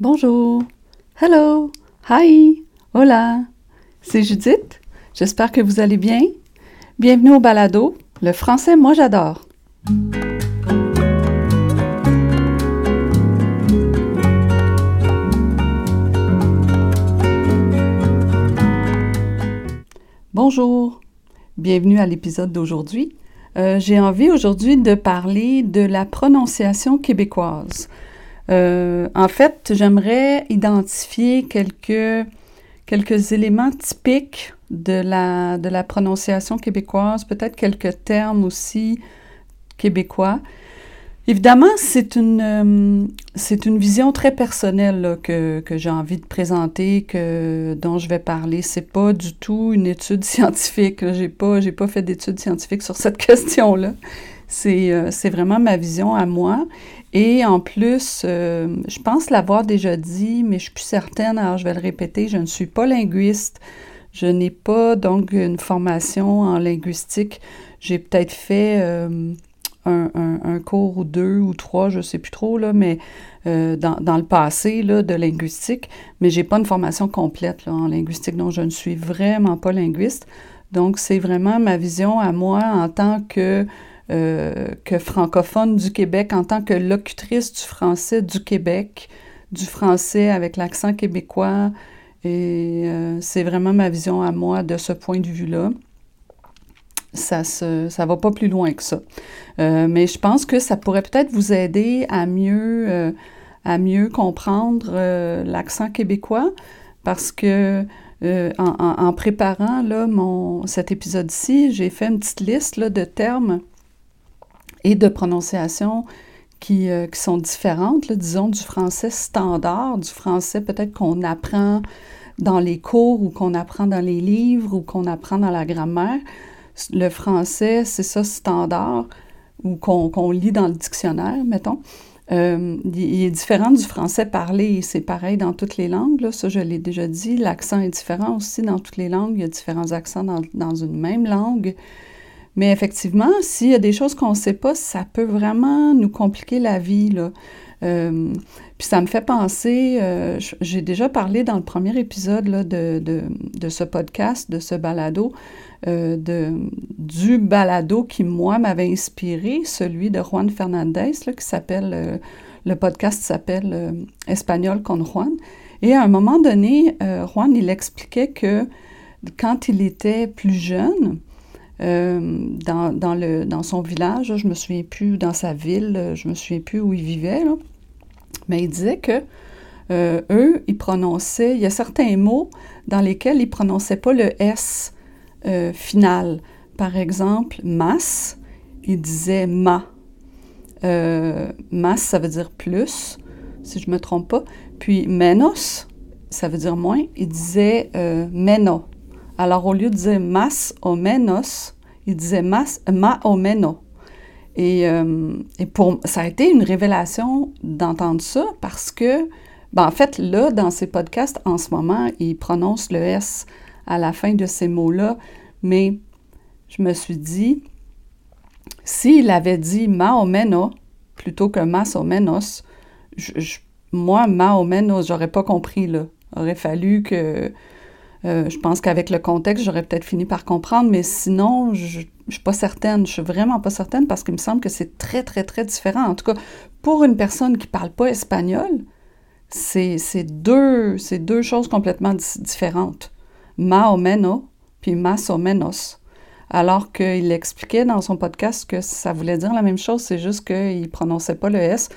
Bonjour, hello, hi, hola, c'est Judith. J'espère que vous allez bien. Bienvenue au balado. Le français, moi j'adore. Bonjour, bienvenue à l'épisode d'aujourd'hui. Euh, j'ai envie aujourd'hui de parler de la prononciation québécoise. Euh, en fait, j'aimerais identifier quelques, quelques éléments typiques de la, de la prononciation québécoise, peut-être quelques termes aussi québécois. Évidemment, c'est une, euh, une vision très personnelle que, que j'ai envie de présenter, que, dont je vais parler. C'est pas du tout une étude scientifique. J'ai pas, pas fait d'études scientifiques sur cette question-là. C'est, euh, c'est vraiment ma vision à moi. Et en plus, euh, je pense l'avoir déjà dit, mais je suis plus certaine, alors je vais le répéter, je ne suis pas linguiste. Je n'ai pas donc une formation en linguistique. J'ai peut-être fait euh, un, cours ou deux ou trois, je ne sais plus trop, là, mais euh, dans, le passé là, de linguistique, mais j'ai pas une formation complète en linguistique, donc je ne suis vraiment pas linguiste. Donc, c'est vraiment ma vision à moi en tant que que francophone du Québec, en tant que locutrice du français du Québec, du français avec l'accent québécois. Et euh, c'est vraiment ma vision à moi de ce point de vue-là. Ça ne ça va pas plus loin que ça. Euh, mais je pense que ça pourrait peut-être vous aider à mieux, comprendre l'accent québécois parce que en, préparant là, cet épisode-ci, j'ai fait une petite liste de termes et de prononciation qui, euh, qui sont différentes, disons, du français standard, du français peut-être qu'on apprend dans les cours ou qu'on apprend dans les livres ou qu'on apprend dans la grammaire. Le français, c'est ça, standard, ou qu'on lit dans le dictionnaire, mettons. Euh, il est différent du français parlé, c'est pareil dans toutes les langues, ça je l'ai déjà dit. L'accent est différent aussi dans toutes les langues, il y a différents accents dans, dans une même langue. Mais effectivement, s'il y a des choses qu'on ne sait pas, ça peut vraiment nous compliquer la vie. Là. Euh, puis ça me fait penser, euh, j'ai déjà parlé dans le premier épisode là, de, de, ce podcast, de ce balado, euh, de, du balado qui, moi, m'avait inspiré, celui de Juan Fernandez, là, qui s'appelle, le podcast s'appelle Espagnol con Juan. Et à un moment donné, Juan, il expliquait que quand il était plus jeune, dans, dans, le, dans son village, je me souviens plus, dans sa ville, je me souviens plus où il vivait, mais il disait que euh, eux, ils prononçaient, il y a certains mots dans lesquels ils prononçaient pas le S euh, final. Par exemple, masse, il disait ma. masse, ça veut dire plus, si je ne me trompe pas. Puis menos, ça veut dire moins, il disait meno. Alors, au lieu de dire mas o menos, il disait mas, ma o menos. Et, euh, et, pour, ça a été une révélation d'entendre ça parce que, ben en fait, là, dans ses podcasts, en ce moment, il prononce le S à la fin de ces mots-là, mais je me suis dit, s'il avait dit ma o menos plutôt que mas o menos, moi, ma o menos, j'aurais pas compris, là. Aurait fallu que euh, je pense qu'avec le contexte, j'aurais peut-être fini par comprendre, mais sinon, je ne suis pas certaine. Je suis vraiment pas certaine parce qu'il me semble que c'est très, très, très différent. En tout cas, pour une personne qui ne parle pas espagnol, c'est deux, deux choses complètement différentes. Ma o menos, puis más o menos. Alors qu'il expliquait dans son podcast que ça voulait dire la même chose, c'est juste qu'il ne prononçait pas le S.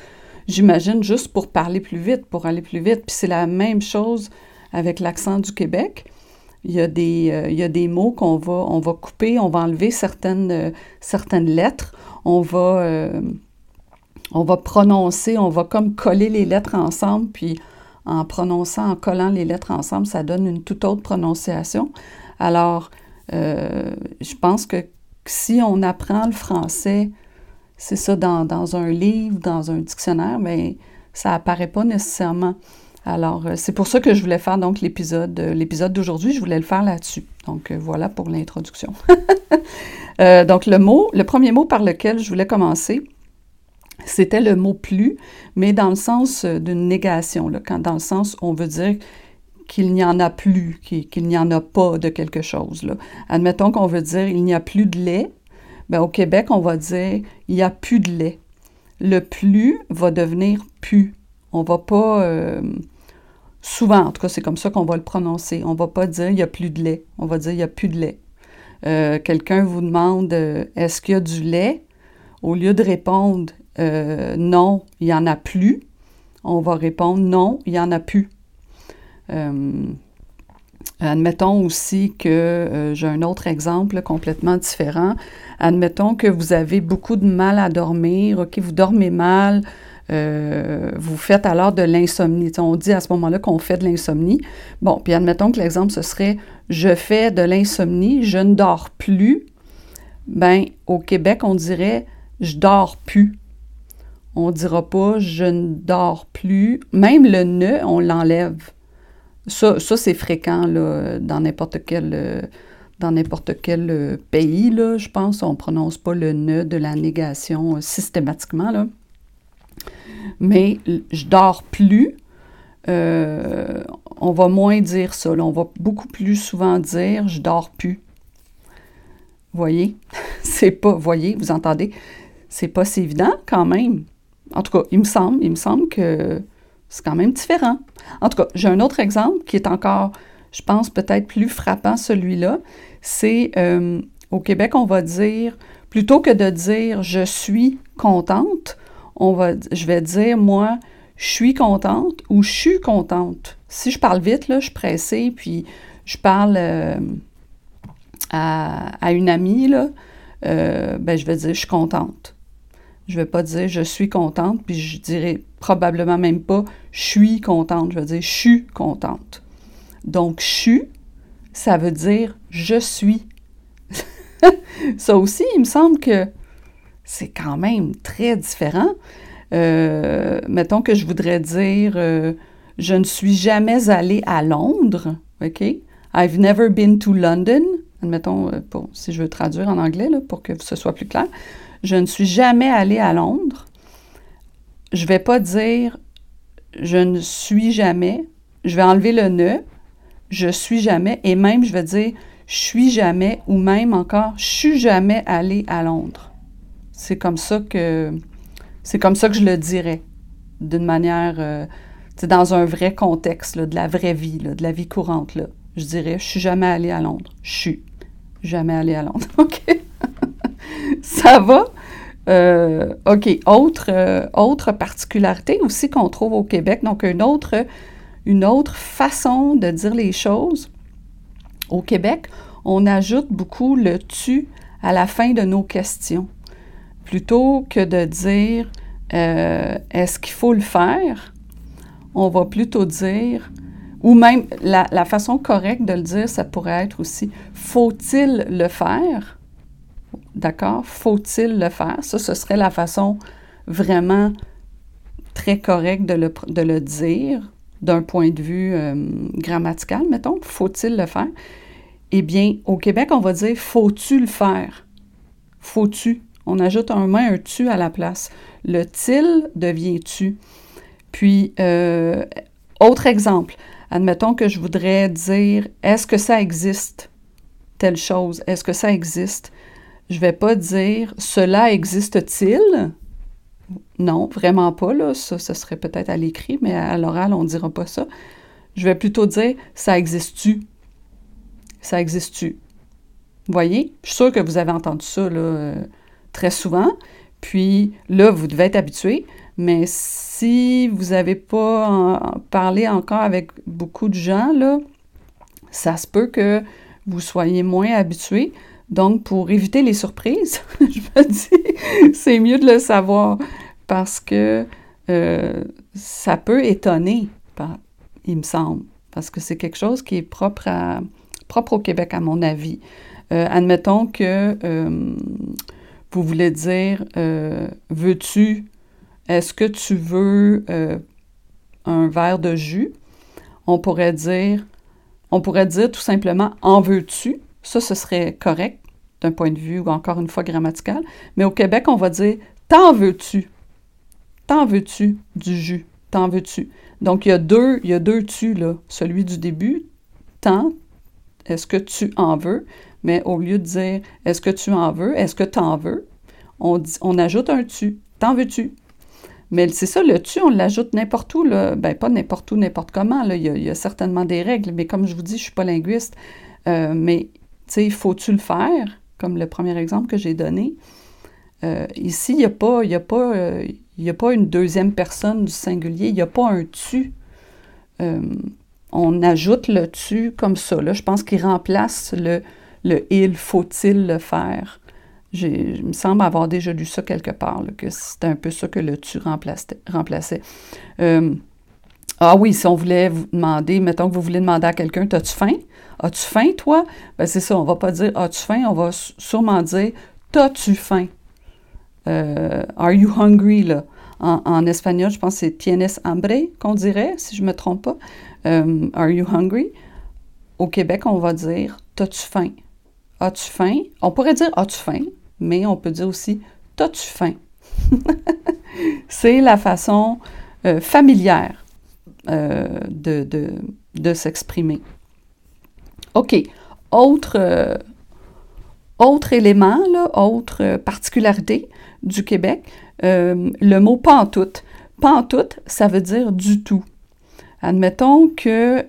J'imagine juste pour parler plus vite, pour aller plus vite. Puis c'est la même chose avec l'accent du Québec. Il y a des, euh, mots qu'on va, couper, on va enlever certaines, euh, lettres, on va, euh, on va prononcer, on va comme coller les lettres ensemble, puis en prononçant, en collant les lettres ensemble, ça donne une toute autre prononciation. Alors, je pense que si on apprend le français, c'est ça, dans, dans, un livre, dans un dictionnaire, mais ça apparaît pas nécessairement. Alors, euh, c'est pour ça que je voulais faire donc l'épisode, euh, l'épisode d'aujourd'hui, je voulais le faire là-dessus. Donc, euh, voilà pour l'introduction. donc, le mot, le premier mot par lequel je voulais commencer, c'était le mot plus, mais dans le sens d'une négation, là, dans le sens on veut dire qu'il n'y en a plus, qu'il n'y en a pas de quelque chose. Là. Admettons qu'on veut dire il n'y a plus de lait. Bien, au Québec, on va dire il n'y a plus de lait. Le plus va devenir pu. On va pas. Souvent, en tout cas, c'est comme ça qu'on va le prononcer. On va pas dire il n'y a plus de lait. On va dire il n'y a plus de lait. Euh, quelqu'un vous demande euh, est-ce qu'il y a du lait? Au lieu de répondre non, il n'y en a plus, on va répondre non, il n'y en a plus. Euh, admettons aussi que euh, j'ai un autre exemple complètement différent. Admettons que vous avez beaucoup de mal à dormir, OK, vous dormez mal, euh, vous faites alors de l'insomnie. On dit à ce moment-là qu'on fait de l'insomnie. Bon, puis admettons que l'exemple, ce serait je fais de l'insomnie, je ne dors plus. Ben, au Québec, on dirait je dors plus. On ne dira pas je ne dors plus. Même le ne, on l'enlève. Ça, c'est fréquent là, dans n'importe quel, euh, dans n'importe quel euh, pays, là, je pense. On ne prononce pas le ne de la négation systématiquement. Là. Mais je dors plus. on va moins dire ça. On va beaucoup plus souvent dire je dors plus. Voyez, c'est pas, voyez, vous entendez, c'est pas si évident quand même. En tout cas, il me semble, il me semble que c'est quand même différent. En tout cas, j'ai un autre exemple qui est encore, je pense, peut-être plus frappant, celui-là. C'est euh, au Québec, on va dire, plutôt que de dire je suis contente, on va, je vais dire moi, je suis contente ou je suis contente. Si je parle vite, là, je suis pressée, puis je parle euh, à, une amie, là, euh, ben, je vais dire je suis contente. Je ne vais pas dire je suis contente, puis je dirais probablement même pas je suis contente. Je vais dire je suis contente. Donc, je suis, ça veut dire je suis. ça aussi, il me semble que c'est quand même très différent. Euh, mettons que je voudrais dire euh, je ne suis jamais allée à Londres. OK? I've never been to London. Admettons, euh, pour, si je veux traduire en anglais là, pour que ce soit plus clair. Je ne suis jamais allée à Londres. Je ne vais pas dire je ne suis jamais. Je vais enlever le ne. Je suis jamais. Et même, je vais dire je suis jamais ou même encore je suis jamais allée à Londres. C'est comme ça que c'est comme ça que je le dirais d'une manière euh, dans un vrai contexte de la vraie vie, de la vie courante. Je dirais je suis jamais allée à Londres. Je suis jamais allée à Londres. OK? Ça va? Euh, OK. Autre, euh, autre particularité aussi qu'on trouve au Québec, donc une autre, une autre façon de dire les choses. Au Québec, on ajoute beaucoup le tu à la fin de nos questions. Plutôt que de dire euh, est-ce qu'il faut le faire, on va plutôt dire, ou même la, la façon correcte de le dire, ça pourrait être aussi faut-il le faire? D'accord? Faut-il le faire? Ça, ce serait la façon vraiment très correcte de le, dire d'un point de vue euh, grammatical, mettons. Faut-il le faire? Eh bien, au Québec, on va dire faut-tu le faire? Faut-tu? On ajoute un main, un tu à la place. Le til devient tu. Puis, euh, autre exemple. Admettons que je voudrais dire est-ce que ça existe? Telle chose? Est-ce que ça existe? Je ne vais pas dire cela existe-t-il? Non, vraiment pas, là. Ça, ce serait peut-être à l'écrit, mais à l'oral, on ne dira pas ça. Je vais plutôt dire ça existe-tu? Ça existe-tu? Voyez? Je suis sûre que vous avez entendu ça là, euh, très souvent. Puis là, vous devez être habitué. Mais si vous n'avez pas parlé encore avec beaucoup de gens, là, ça se peut que vous soyez moins habitué. Donc, pour éviter les surprises, je me dis, c'est mieux de le savoir parce que euh, ça peut étonner, il me semble, parce que c'est quelque chose qui est propre, à, propre au Québec, à mon avis. Euh, admettons que euh, vous voulez dire, veux-tu, est-ce que tu veux un verre de jus? On pourrait dire, on pourrait dire tout simplement, en veux-tu? Ça, ce serait correct d'un point de vue, ou encore une fois, grammatical. Mais au Québec, on va dire T'en veux-tu? T'en veux-tu du jus? T'en veux-tu? Donc, il y a deux, il y a deux tu, là. Celui du début, tant, est-ce que tu en veux? Mais au lieu de dire est-ce que tu en veux, est-ce que tu en veux, on, ajoute un tu. T'en veux-tu? Mais c'est ça, le tu, on l'ajoute n'importe où, là. Ben, pas n'importe où, n'importe comment. Il y, a, certainement des règles, mais comme je vous dis, je ne suis pas linguiste. Euh, mais, tu sais, faut-tu le faire? Comme le premier exemple que j'ai donné. Euh, ici, il n'y a, pas, y a, pas, euh, a pas une deuxième personne du singulier, il n'y a pas un tu. On ajoute le tu comme ça. Là, je pense qu'il remplace le, le il, faut-il le faire. Il me semble avoir déjà lu ça quelque part, que c'était un peu ça que le tu remplaçait. Euh, ah oui, si on voulait vous demander, mettons que vous voulez demander à quelqu'un, as-tu faim? As-tu faim, toi? Ben c'est ça, on va pas dire as-tu faim, on va sûrement dire t'as-tu faim? Euh, are you hungry, là? En, espagnol, je pense que c'est tienes hambre qu'on dirait, si je ne me trompe pas. Euh, are you hungry? Au Québec, on va dire t'as-tu faim? As-tu faim? On pourrait dire as-tu faim? mais on peut dire aussi T'as-tu faim? c'est la façon euh, familière euh, de, s'exprimer. OK. Autre, autre élément, autre particularité du Québec, le mot pantoute. Pantoute, ça veut dire du tout. Admettons que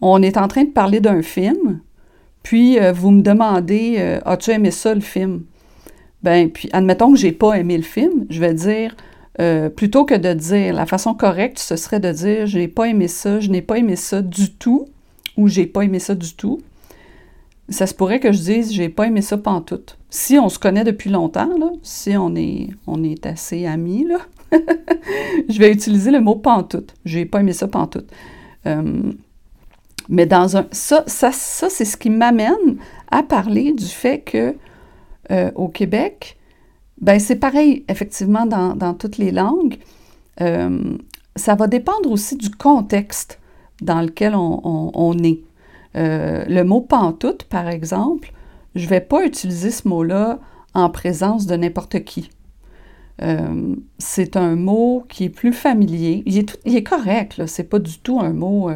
on est en train de parler d'un film, puis, euh, vous me demandez, euh, as-tu aimé ça, le film? Ben, puis, admettons que j'ai pas aimé le film, je vais dire, euh, plutôt que de dire, la façon correcte, ce serait de dire, j'ai pas aimé ça, je n'ai pas aimé ça du tout, ou j'ai pas aimé ça du tout. Ça se pourrait que je dise, j'ai pas aimé ça pantoute. Si on se connaît depuis longtemps, si on est, on est assez amis, là, je vais utiliser le mot pantoute. J'ai pas aimé ça pantoute. Mais dans un. Ça, ça, ça c'est ce qui m'amène à parler du fait que euh, au Québec, ben c'est pareil, effectivement, dans, dans toutes les langues. Euh, ça va dépendre aussi du contexte dans lequel on, on, est. Euh, le mot pantoute, par exemple, je ne vais pas utiliser ce mot-là en présence de n'importe qui. C'est un mot qui est plus familier. Il est, correct, c'est pas du tout un mot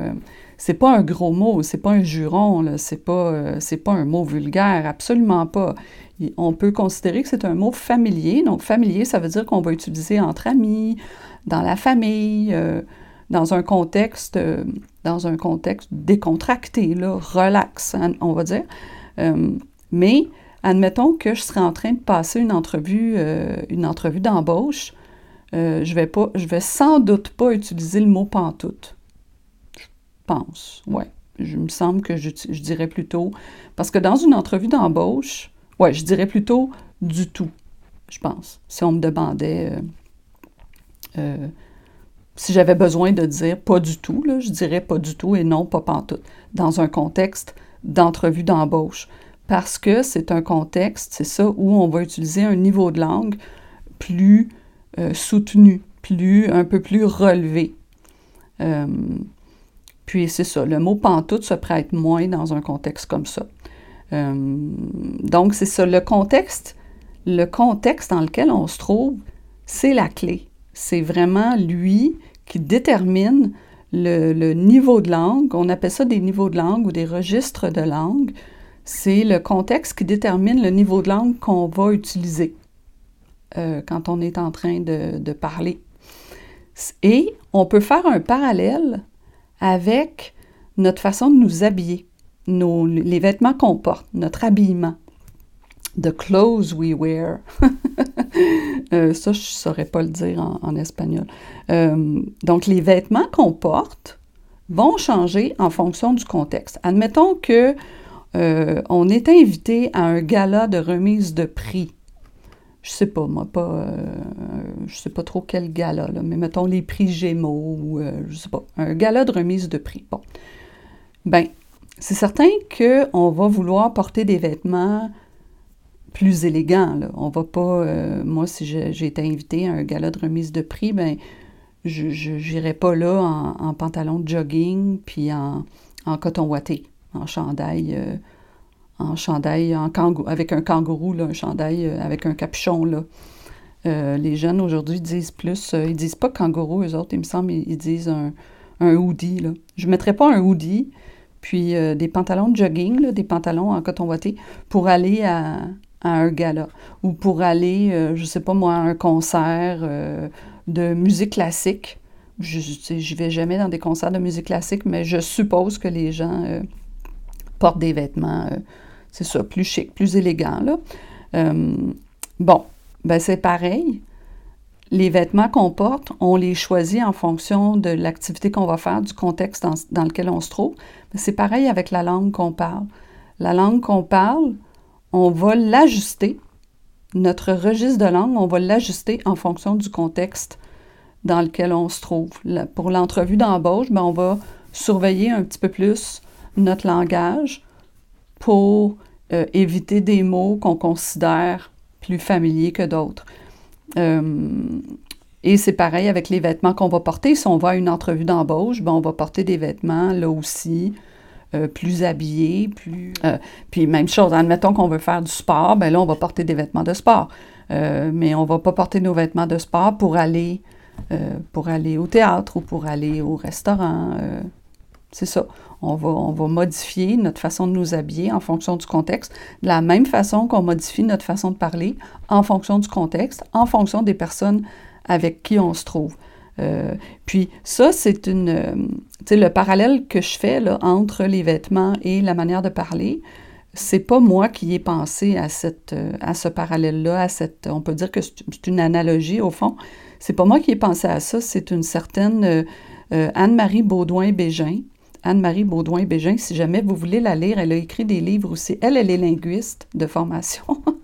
c'est pas un gros mot, c'est pas un juron, c'est pas, euh, pas un mot vulgaire, absolument pas. On peut considérer que c'est un mot familier. Donc, familier, ça veut dire qu'on va utiliser entre amis, dans la famille, euh, dans un contexte, euh, dans un contexte décontracté, relax, hein, on va dire. mais admettons que je serais en train de passer une entrevue, entrevue d'embauche, je vais pas, je vais sans doute pas utiliser le mot pantoute pense, ouais. Je me semble que je, dirais plutôt. Parce que dans une entrevue d'embauche, ouais, je dirais plutôt du tout, je pense. Si on me demandait. Euh, euh, si j'avais besoin de dire pas du tout, je dirais pas du tout et non pas pantoute, dans un contexte d'entrevue d'embauche. Parce que c'est un contexte, c'est ça, où on va utiliser un niveau de langue plus euh, soutenu, plus, un peu plus relevé. Puis c'est ça, le mot pantoute se prête moins dans un contexte comme ça. Euh, donc c'est ça, le contexte, le contexte dans lequel on se trouve, c'est la clé. C'est vraiment lui qui détermine le, niveau de langue. On appelle ça des niveaux de langue ou des registres de langue. C'est le contexte qui détermine le niveau de langue qu'on va utiliser euh, quand on est en train de, parler. Et on peut faire un parallèle avec notre façon de nous habiller, les vêtements qu'on porte, notre habillement. The clothes we wear. Euh, ça, je ne saurais pas le dire en, espagnol. Euh, donc, les vêtements qu'on porte vont changer en fonction du contexte. Admettons que euh, on est invité à un gala de remise de prix je sais pas, moi, pas, euh, je sais pas trop quel gala, là, mais mettons les prix Gémeaux ou, euh, je sais pas, un gala de remise de prix. Bon. Ben, c'est certain qu'on va vouloir porter des vêtements plus élégants. Là. On va pas, euh, moi, si j'ai été invité à un gala de remise de prix, ben, je n'irai pas là en, pantalon de jogging puis en, en coton ouaté, en chandail en chandail en avec un kangourou, là, un chandail euh, avec un capuchon. Là. les jeunes aujourd'hui disent plus, ils disent pas kangourou, eux autres, il me semble, ils, disent un, un hoodie. Là. Je ne mettrais pas un hoodie, puis des pantalons de jogging, des pantalons en coton watté, pour aller à, un gala ou pour aller, je sais pas moi, à un concert de musique classique. Je ne vais jamais dans des concerts de musique classique, mais je suppose que les gens euh, portent des vêtements, euh, c'est ça, plus chic, plus élégants. Là. Euh, bon, ben c'est pareil. Les vêtements qu'on porte, on les choisit en fonction de l'activité qu'on va faire, du contexte dans, dans lequel on se trouve. C'est pareil avec la langue qu'on parle. La langue qu'on parle, on va l'ajuster notre registre de langue, on va l'ajuster en fonction du contexte dans lequel on se trouve. Pour l'entrevue d'embauche, ben, on va surveiller un petit peu plus notre langage pour euh, éviter des mots qu'on considère plus familiers que d'autres. Euh, et c'est pareil avec les vêtements qu'on va porter. Si on va à une entrevue d'embauche, ben, on va porter des vêtements là aussi euh, plus habillés, plus... Puis même chose, admettons qu'on veut faire du sport, ben là, on va porter des vêtements de sport. Mais on va pas porter nos vêtements de sport pour aller, pour aller au théâtre ou pour aller au restaurant. c'est ça. On va, on va modifier notre façon de nous habiller en fonction du contexte, de la même façon qu'on modifie notre façon de parler en fonction du contexte, en fonction des personnes avec qui on se trouve. Euh, puis ça, c'est une... Euh, le parallèle que je fais là, entre les vêtements et la manière de parler, c'est pas moi qui ai pensé à, cette, euh, à ce parallèle-là, à cette... On peut dire que c'est une analogie, au fond. C'est pas moi qui ai pensé à ça, c'est une certaine Anne-Marie Baudouin-Bégin, Anne-Marie Baudouin-Bégin. Si jamais vous voulez la lire, elle a écrit des livres aussi. Elle, elle est linguiste de formation.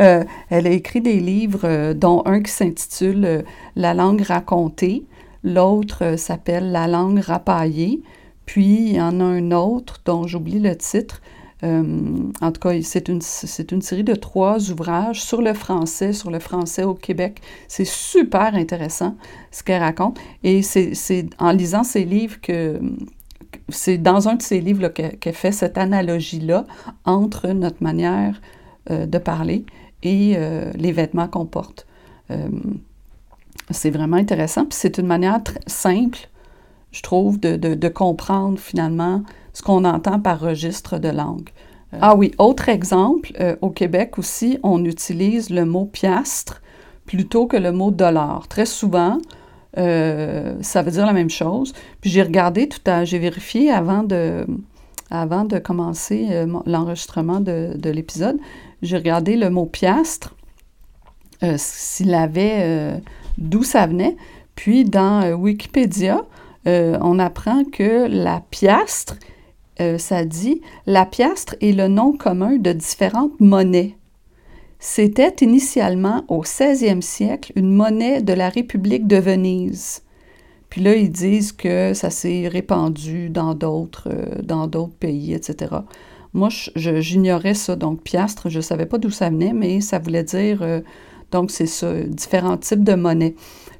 Euh, elle a écrit des livres, euh, dont un qui s'intitule euh, La langue racontée, l'autre s'appelle La langue rapaillée, puis il y en a un autre dont j'oublie le titre. en tout cas, c'est une, c'est une série de trois ouvrages sur le français, sur le français au Québec. C'est super intéressant ce qu'elle raconte. Et c'est, en lisant ces livres que, c'est dans un de ces livres qu'elle fait cette analogie-là entre notre manière euh, de parler et euh, les vêtements qu'on porte. Euh, c'est vraiment intéressant. Puis c'est une manière simple, je trouve, de, de, comprendre finalement ce qu'on entend par registre de langue. ah oui, autre exemple, au Québec aussi, on utilise le mot piastre plutôt que le mot dollar. Très souvent, euh, ça veut dire la même chose. Puis j'ai regardé tout à, j'ai vérifié avant de, avant de commencer euh, l'enregistrement de, l'épisode, j'ai regardé le mot piastre, euh, s'il avait, d'où ça venait. Puis dans Wikipédia, on apprend que la piastre, ça dit, la piastre est le nom commun de différentes monnaies. C'était initialement au 16e siècle une monnaie de la République de Venise. Puis là, ils disent que ça s'est répandu dans d'autres, euh, pays, etc. Moi, j'ignorais ça. Donc, piastre, je ne savais pas d'où ça venait, mais ça voulait dire, euh, donc c'est ça, différents types de monnaies.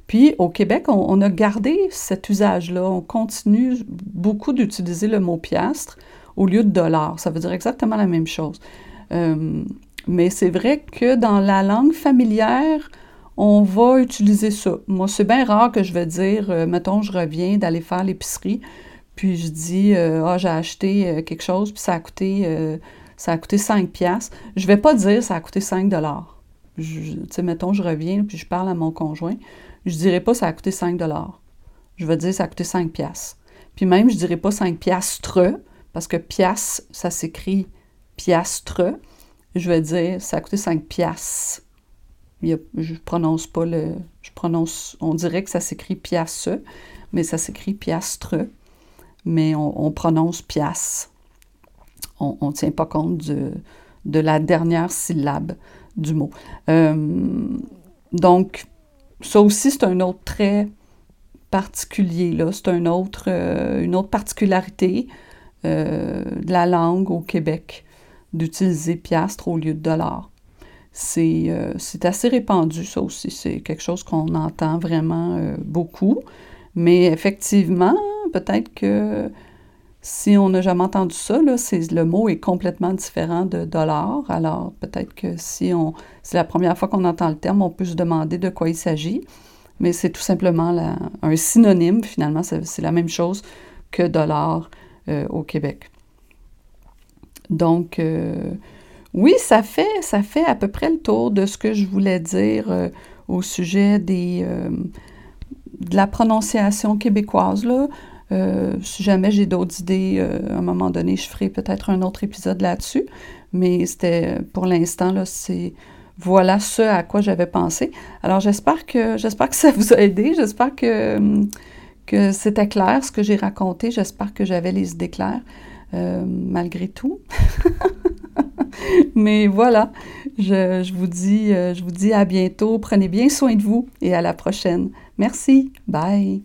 Puis au Québec, on, a gardé cet usage-là. On continue beaucoup d'utiliser le mot piastre au lieu de dollar. Ça veut dire exactement la même chose. Euh, mais c'est vrai que dans la langue familière, on va utiliser ça. Moi, c'est bien rare que je vais dire, euh, mettons, je reviens d'aller faire l'épicerie, puis je dis, euh, ah, j'ai acheté euh, quelque chose, puis ça a coûté, ça a coûté 5 piastres. Je vais pas dire, ça a coûté 5 dollars. Tu sais, mettons, je reviens, puis je parle à mon conjoint, je dirais pas, ça a coûté 5 dollars. Je vais dire, ça a coûté 5 piastres. Puis même, je dirais pas 5 piastres, parce que piastres, ça s'écrit piastre je vais dire, ça a coûté 5 piastres. Je je prononce pas le... Je prononce... On dirait que ça s'écrit piace, mais ça s'écrit piastre. Mais on, prononce pias. On ne tient pas compte de, la dernière syllabe du mot. Euh, donc, ça aussi, c'est un autre trait particulier. Là. C'est un autre, euh, une autre particularité euh, de la langue au Québec d'utiliser piastre au lieu de dollar. Euh, c'est assez répandu, ça aussi. C'est quelque chose qu'on entend vraiment euh, beaucoup. Mais effectivement, peut-être que si on n'a jamais entendu ça, le mot est complètement différent de dollar. Alors, peut-être que si c'est la première fois qu'on entend le terme, on peut se demander de quoi il s'agit. Mais c'est tout simplement un synonyme, finalement, c'est la même chose que dollar euh, au Québec. Donc, euh, oui, ça fait, ça fait à peu près le tour de ce que je voulais dire euh, au sujet des, de la prononciation québécoise. Si jamais j'ai d'autres idées, à un moment donné, je ferai peut-être un autre épisode là-dessus. Mais c'était, pour l'instant, là, c'est voilà ce à quoi j'avais pensé. Alors j'espère que j'espère que ça vous a aidé, j'espère que, que c'était clair ce que j'ai raconté, j'espère que j'avais les idées claires euh, malgré tout. Mais voilà, je, vous dis, euh, je vous dis à bientôt, prenez bien soin de vous et à la prochaine. Merci, bye.